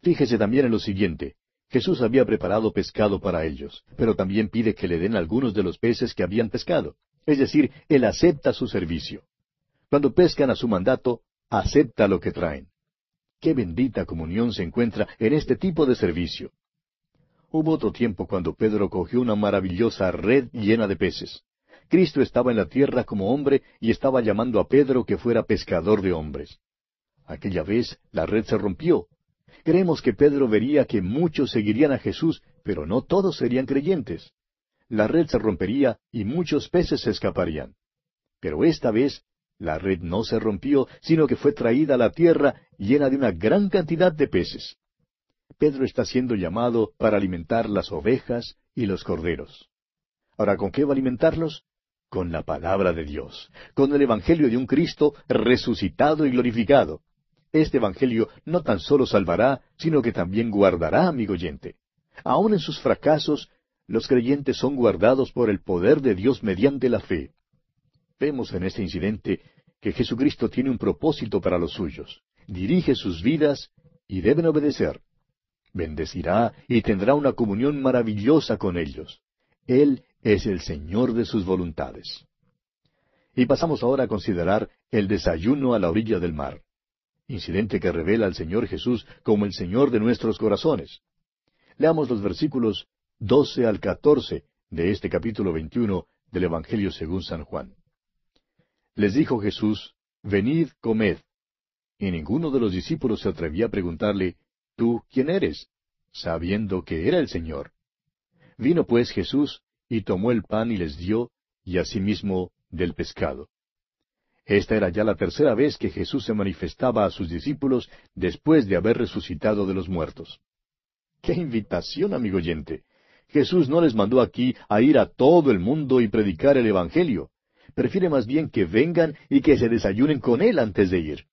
Fíjese también en lo siguiente. Jesús había preparado pescado para ellos, pero también pide que le den algunos de los peces que habían pescado. Es decir, Él acepta su servicio. Cuando pescan a su mandato, acepta lo que traen. Qué bendita comunión se encuentra en este tipo de servicio. Hubo otro tiempo cuando Pedro cogió una maravillosa red llena de peces. Cristo estaba en la tierra como hombre y estaba llamando a Pedro que fuera pescador de hombres. Aquella vez la red se rompió. Creemos que Pedro vería que muchos seguirían a Jesús, pero no todos serían creyentes. La red se rompería y muchos peces se escaparían. Pero esta vez la red no se rompió, sino que fue traída a la tierra llena de una gran cantidad de peces. Pedro está siendo llamado para alimentar las ovejas y los corderos. Ahora, ¿con qué va a alimentarlos? Con la palabra de Dios, con el Evangelio de un Cristo resucitado y glorificado. Este Evangelio no tan solo salvará, sino que también guardará, amigo oyente. Aun en sus fracasos, los creyentes son guardados por el poder de Dios mediante la fe. Vemos en este incidente que Jesucristo tiene un propósito para los suyos. Dirige sus vidas y deben obedecer. Bendecirá y tendrá una comunión maravillosa con ellos. Él es el Señor de sus voluntades. Y pasamos ahora a considerar el desayuno a la orilla del mar, incidente que revela al Señor Jesús como el Señor de nuestros corazones. Leamos los versículos doce al catorce de este capítulo veintiuno del Evangelio según San Juan. Les dijo Jesús, Venid, comed. Y ninguno de los discípulos se atrevía a preguntarle, ¿Tú quién eres? sabiendo que era el Señor. Vino pues Jesús y tomó el pan y les dio, y asimismo del pescado. Esta era ya la tercera vez que Jesús se manifestaba a sus discípulos después de haber resucitado de los muertos. ¡Qué invitación, amigo oyente! Jesús no les mandó aquí a ir a todo el mundo y predicar el Evangelio. Prefiere más bien que vengan y que se desayunen con Él antes de ir.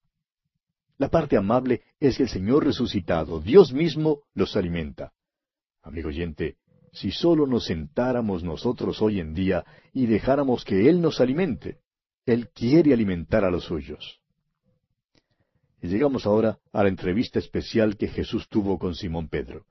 La parte amable es que el Señor resucitado, Dios mismo, los alimenta. Amigo oyente, si solo nos sentáramos nosotros hoy en día y dejáramos que Él nos alimente. Él quiere alimentar a los suyos. Y llegamos ahora a la entrevista especial que Jesús tuvo con Simón Pedro.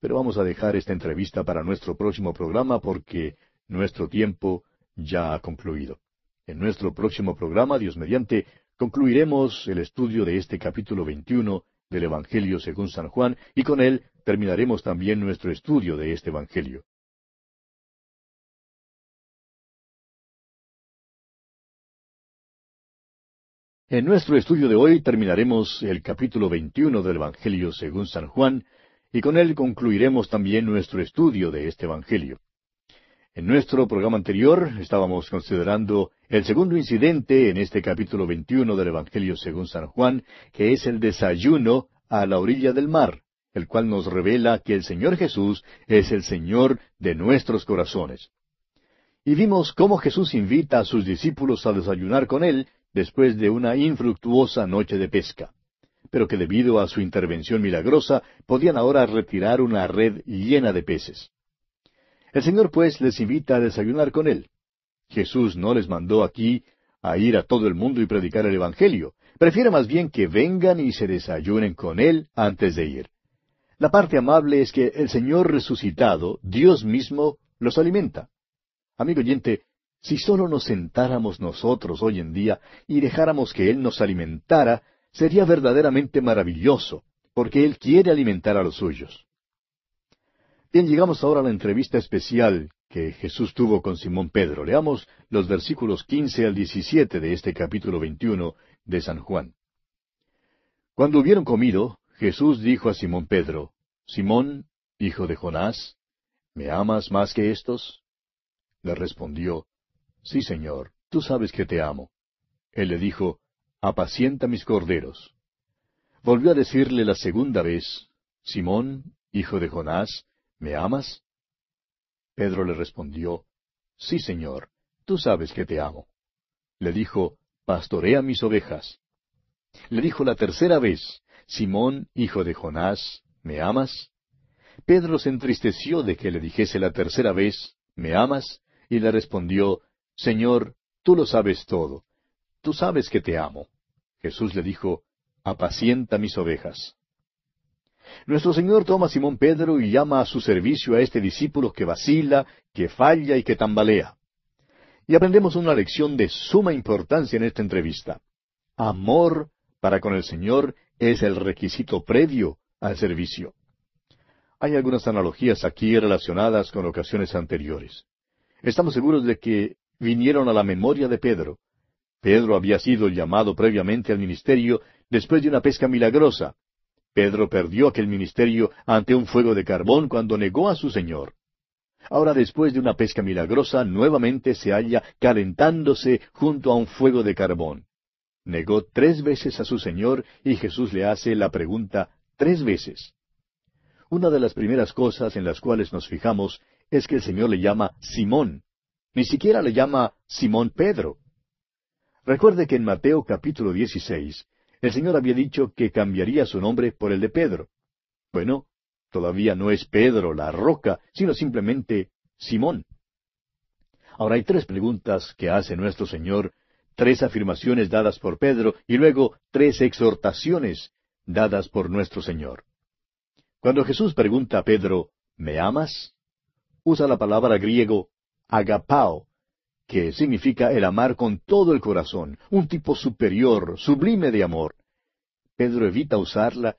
Pero vamos a dejar esta entrevista para nuestro próximo programa porque nuestro tiempo ya ha concluido. En nuestro próximo programa, Dios mediante, concluiremos el estudio de este capítulo 21 del Evangelio según San Juan y con él terminaremos también nuestro estudio de este Evangelio. En nuestro estudio de hoy terminaremos el capítulo 21 del Evangelio según San Juan, y con él concluiremos también nuestro estudio de este Evangelio. En nuestro programa anterior estábamos considerando el segundo incidente en este capítulo 21 del Evangelio según San Juan, que es el desayuno a la orilla del mar el cual nos revela que el Señor Jesús es el Señor de nuestros corazones. Y vimos cómo Jesús invita a sus discípulos a desayunar con Él después de una infructuosa noche de pesca, pero que debido a su intervención milagrosa podían ahora retirar una red llena de peces. El Señor pues les invita a desayunar con Él. Jesús no les mandó aquí a ir a todo el mundo y predicar el Evangelio. Prefiere más bien que vengan y se desayunen con Él antes de ir. La parte amable es que el Señor resucitado, Dios mismo, los alimenta. Amigo oyente, si solo nos sentáramos nosotros hoy en día y dejáramos que Él nos alimentara, sería verdaderamente maravilloso, porque Él quiere alimentar a los suyos. Bien, llegamos ahora a la entrevista especial que Jesús tuvo con Simón Pedro. Leamos los versículos quince al diecisiete de este capítulo veintiuno de San Juan. Cuando hubieron comido, Jesús dijo a Simón Pedro, Simón, hijo de Jonás, ¿me amas más que estos? Le respondió, Sí, Señor, tú sabes que te amo. Él le dijo, Apacienta mis corderos. Volvió a decirle la segunda vez, Simón, hijo de Jonás, ¿me amas? Pedro le respondió, Sí, Señor, tú sabes que te amo. Le dijo, Pastorea mis ovejas. Le dijo la tercera vez, Simón, hijo de Jonás, ¿me amas? Pedro se entristeció de que le dijese la tercera vez, ¿me amas? Y le respondió, Señor, tú lo sabes todo. Tú sabes que te amo. Jesús le dijo, Apacienta mis ovejas. Nuestro Señor toma a Simón Pedro y llama a su servicio a este discípulo que vacila, que falla y que tambalea. Y aprendemos una lección de suma importancia en esta entrevista. Amor para con el Señor es el requisito previo al servicio. Hay algunas analogías aquí relacionadas con ocasiones anteriores. Estamos seguros de que vinieron a la memoria de Pedro. Pedro había sido llamado previamente al ministerio después de una pesca milagrosa. Pedro perdió aquel ministerio ante un fuego de carbón cuando negó a su Señor. Ahora después de una pesca milagrosa nuevamente se halla calentándose junto a un fuego de carbón. Negó tres veces a su Señor y Jesús le hace la pregunta tres veces. Una de las primeras cosas en las cuales nos fijamos es que el Señor le llama Simón. Ni siquiera le llama Simón Pedro. Recuerde que en Mateo capítulo 16 el Señor había dicho que cambiaría su nombre por el de Pedro. Bueno, todavía no es Pedro la roca, sino simplemente Simón. Ahora hay tres preguntas que hace nuestro Señor tres afirmaciones dadas por Pedro y luego tres exhortaciones dadas por nuestro Señor. Cuando Jesús pregunta a Pedro, ¿me amas? usa la palabra griego agapao, que significa el amar con todo el corazón, un tipo superior, sublime de amor. Pedro evita usarla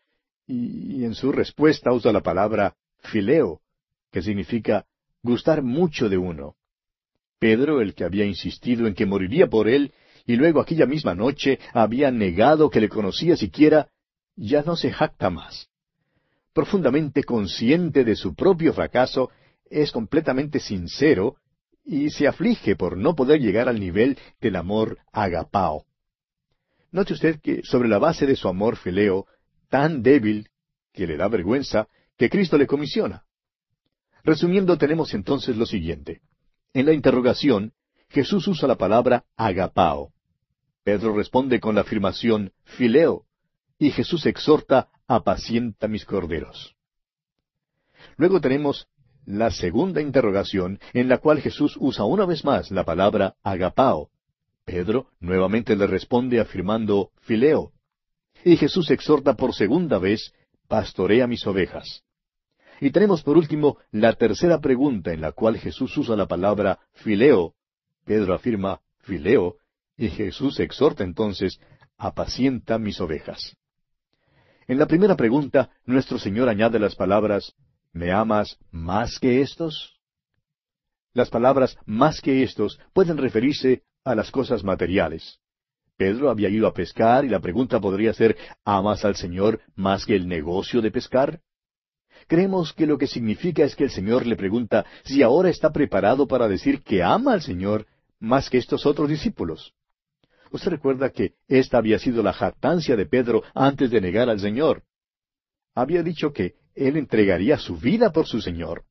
y en su respuesta usa la palabra fileo, que significa gustar mucho de uno. Pedro, el que había insistido en que moriría por él, y luego aquella misma noche había negado que le conocía siquiera, ya no se jacta más. Profundamente consciente de su propio fracaso, es completamente sincero y se aflige por no poder llegar al nivel del amor agapao. Note usted que sobre la base de su amor fileo, tan débil que le da vergüenza, que Cristo le comisiona. Resumiendo, tenemos entonces lo siguiente. En la interrogación, Jesús usa la palabra agapao. Pedro responde con la afirmación fileo, y Jesús exhorta, apacienta mis corderos. Luego tenemos la segunda interrogación, en la cual Jesús usa una vez más la palabra agapao. Pedro nuevamente le responde afirmando fileo. Y Jesús exhorta por segunda vez, pastorea mis ovejas. Y tenemos por último la tercera pregunta en la cual Jesús usa la palabra fileo. Pedro afirma fileo, y Jesús exhorta entonces, apacienta mis ovejas. En la primera pregunta, nuestro Señor añade las palabras, ¿me amas más que estos? Las palabras más que estos pueden referirse a las cosas materiales. Pedro había ido a pescar y la pregunta podría ser, ¿amas al Señor más que el negocio de pescar? Creemos que lo que significa es que el Señor le pregunta si ahora está preparado para decir que ama al Señor más que estos otros discípulos. Usted recuerda que esta había sido la jactancia de Pedro antes de negar al Señor. Había dicho que él entregaría su vida por su Señor.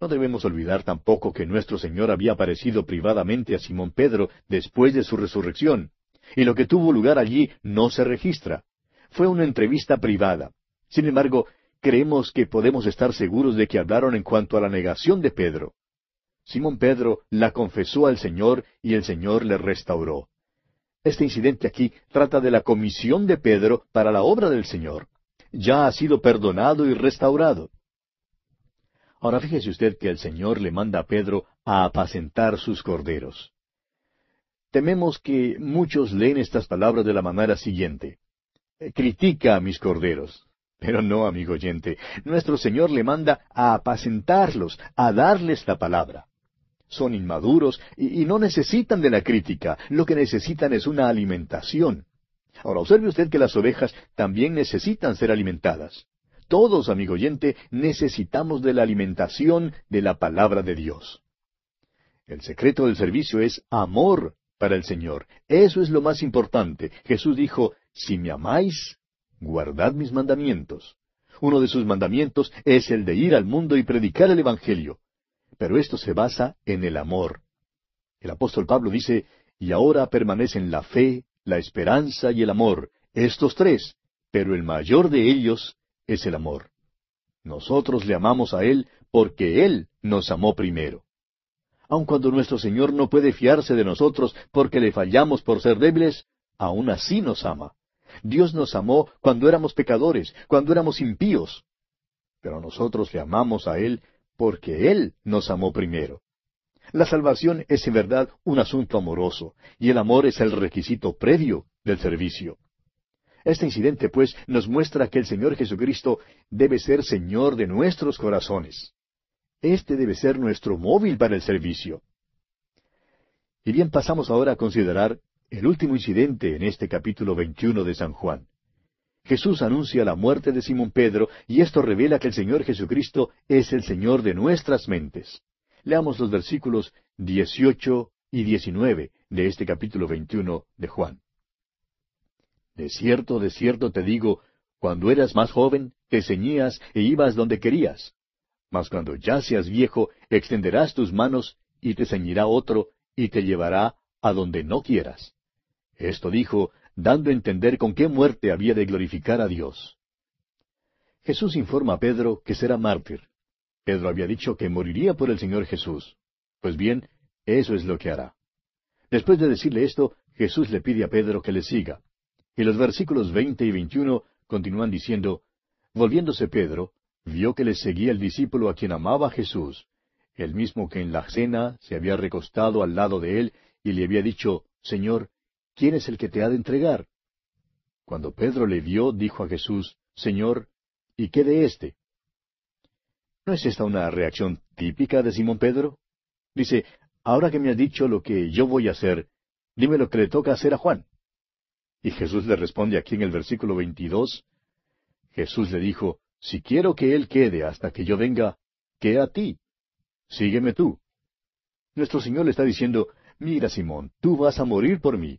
No debemos olvidar tampoco que nuestro Señor había aparecido privadamente a Simón Pedro después de su resurrección, y lo que tuvo lugar allí no se registra. Fue una entrevista privada. Sin embargo, creemos que podemos estar seguros de que hablaron en cuanto a la negación de Pedro. Simón Pedro la confesó al Señor y el Señor le restauró. Este incidente aquí trata de la comisión de Pedro para la obra del Señor. Ya ha sido perdonado y restaurado. Ahora fíjese usted que el Señor le manda a Pedro a apacentar sus corderos. Tememos que muchos leen estas palabras de la manera siguiente. Critica a mis corderos. Pero no, amigo oyente, nuestro Señor le manda a apacentarlos, a darles la palabra son inmaduros y, no necesitan de la crítica, lo que necesitan es una alimentación. Ahora observe usted que las ovejas también necesitan ser alimentadas. Todos, amigo oyente, necesitamos de la alimentación de la palabra de Dios. El secreto del servicio es amor para el Señor. Eso es lo más importante. Jesús dijo, si me amáis, guardad mis mandamientos. Uno de sus mandamientos es el de ir al mundo y predicar el Evangelio. Pero esto se basa en el amor. El apóstol Pablo dice, y ahora permanecen la fe, la esperanza y el amor, estos tres, pero el mayor de ellos es el amor. Nosotros le amamos a Él porque Él nos amó primero. Aun cuando nuestro Señor no puede fiarse de nosotros porque le fallamos por ser débiles, aún así nos ama. Dios nos amó cuando éramos pecadores, cuando éramos impíos. Pero nosotros le amamos a Él porque Él nos amó primero. La salvación es en verdad un asunto amoroso, y el amor es el requisito previo del servicio. Este incidente, pues, nos muestra que el Señor Jesucristo debe ser Señor de nuestros corazones. Este debe ser nuestro móvil para el servicio. Y bien, pasamos ahora a considerar el último incidente en este capítulo 21 de San Juan. Jesús anuncia la muerte de Simón Pedro y esto revela que el Señor Jesucristo es el Señor de nuestras mentes. Leamos los versículos 18 y 19 de este capítulo 21 de Juan. De cierto, de cierto te digo, cuando eras más joven, te ceñías e ibas donde querías. Mas cuando ya seas viejo, extenderás tus manos y te ceñirá otro y te llevará a donde no quieras. Esto dijo, dando a entender con qué muerte había de glorificar a Dios. Jesús informa a Pedro que será mártir. Pedro había dicho que moriría por el Señor Jesús. Pues bien, eso es lo que hará. Después de decirle esto, Jesús le pide a Pedro que le siga. Y los versículos veinte y veintiuno continúan diciendo, Volviéndose Pedro, vio que le seguía el discípulo a quien amaba Jesús, el mismo que en la cena se había recostado al lado de él y le había dicho, Señor, ¿quién es el que te ha de entregar? Cuando Pedro le vio, dijo a Jesús, Señor, ¿y qué de éste? ¿No es esta una reacción típica de Simón Pedro? Dice, ahora que me has dicho lo que yo voy a hacer, dime lo que le toca hacer a Juan. Y Jesús le responde aquí en el versículo 22, Jesús le dijo, si quiero que él quede hasta que yo venga, ¿qué a ti? Sígueme tú. Nuestro Señor le está diciendo, mira Simón, tú vas a morir por mí.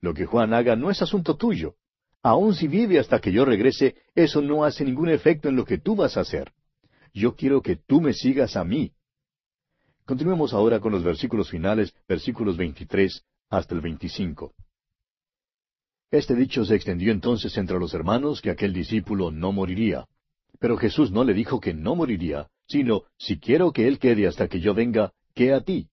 Lo que Juan haga no es asunto tuyo. Aun si vive hasta que yo regrese, eso no hace ningún efecto en lo que tú vas a hacer. Yo quiero que tú me sigas a mí. Continuemos ahora con los versículos finales, versículos 23 hasta el 25. Este dicho se extendió entonces entre los hermanos que aquel discípulo no moriría. Pero Jesús no le dijo que no moriría, sino, si quiero que él quede hasta que yo venga, ¿qué a ti?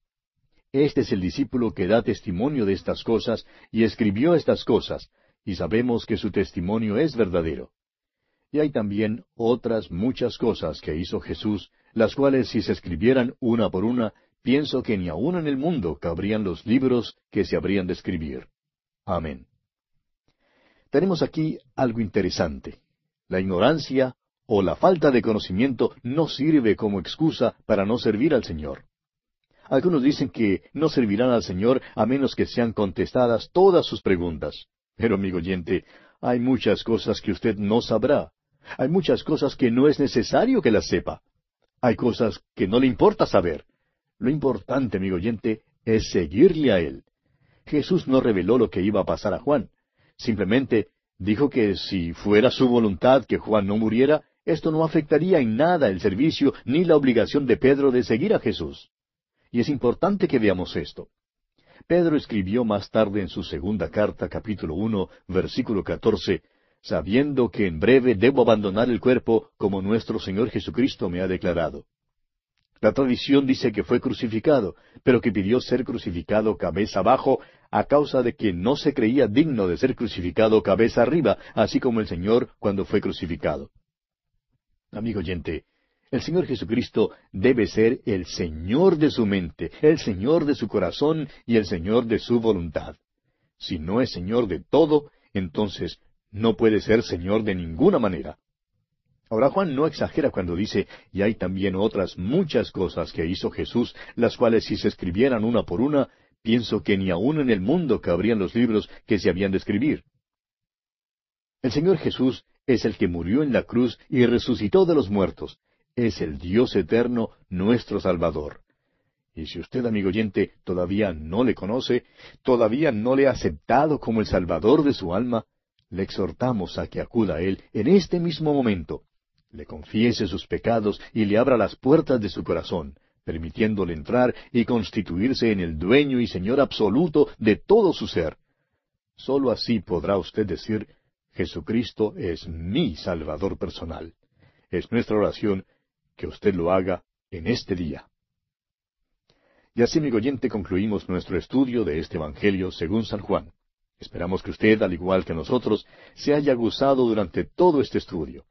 Este es el discípulo que da testimonio de estas cosas y escribió estas cosas, y sabemos que su testimonio es verdadero. Y hay también otras muchas cosas que hizo Jesús, las cuales si se escribieran una por una, pienso que ni aun en el mundo cabrían los libros que se habrían de escribir. Amén. Tenemos aquí algo interesante. La ignorancia o la falta de conocimiento no sirve como excusa para no servir al Señor. Algunos dicen que no servirán al Señor a menos que sean contestadas todas sus preguntas. Pero, amigo oyente, hay muchas cosas que usted no sabrá. Hay muchas cosas que no es necesario que las sepa. Hay cosas que no le importa saber. Lo importante, amigo oyente, es seguirle a Él. Jesús no reveló lo que iba a pasar a Juan. Simplemente dijo que si fuera su voluntad que Juan no muriera, esto no afectaría en nada el servicio ni la obligación de Pedro de seguir a Jesús. Y es importante que veamos esto. Pedro escribió más tarde en su segunda carta, capítulo uno, versículo catorce, sabiendo que en breve debo abandonar el cuerpo como nuestro Señor Jesucristo me ha declarado. La tradición dice que fue crucificado, pero que pidió ser crucificado cabeza abajo a causa de que no se creía digno de ser crucificado cabeza arriba, así como el Señor cuando fue crucificado. Amigo oyente, el Señor Jesucristo debe ser el Señor de su mente, el Señor de su corazón y el Señor de su voluntad. Si no es Señor de todo, entonces no puede ser Señor de ninguna manera. Ahora Juan no exagera cuando dice, y hay también otras muchas cosas que hizo Jesús, las cuales si se escribieran una por una, pienso que ni aun en el mundo cabrían los libros que se habían de escribir. El Señor Jesús es el que murió en la cruz y resucitó de los muertos. Es el Dios eterno, nuestro Salvador. Y si usted, amigo oyente, todavía no le conoce, todavía no le ha aceptado como el Salvador de su alma, le exhortamos a que acuda a Él en este mismo momento, le confiese sus pecados y le abra las puertas de su corazón, permitiéndole entrar y constituirse en el dueño y Señor absoluto de todo su ser. Solo así podrá usted decir, Jesucristo es mi Salvador personal. Es nuestra oración que usted lo haga en este día. Y así, amigo oyente, concluimos nuestro estudio de este Evangelio según San Juan. Esperamos que usted, al igual que nosotros, se haya gozado durante todo este estudio.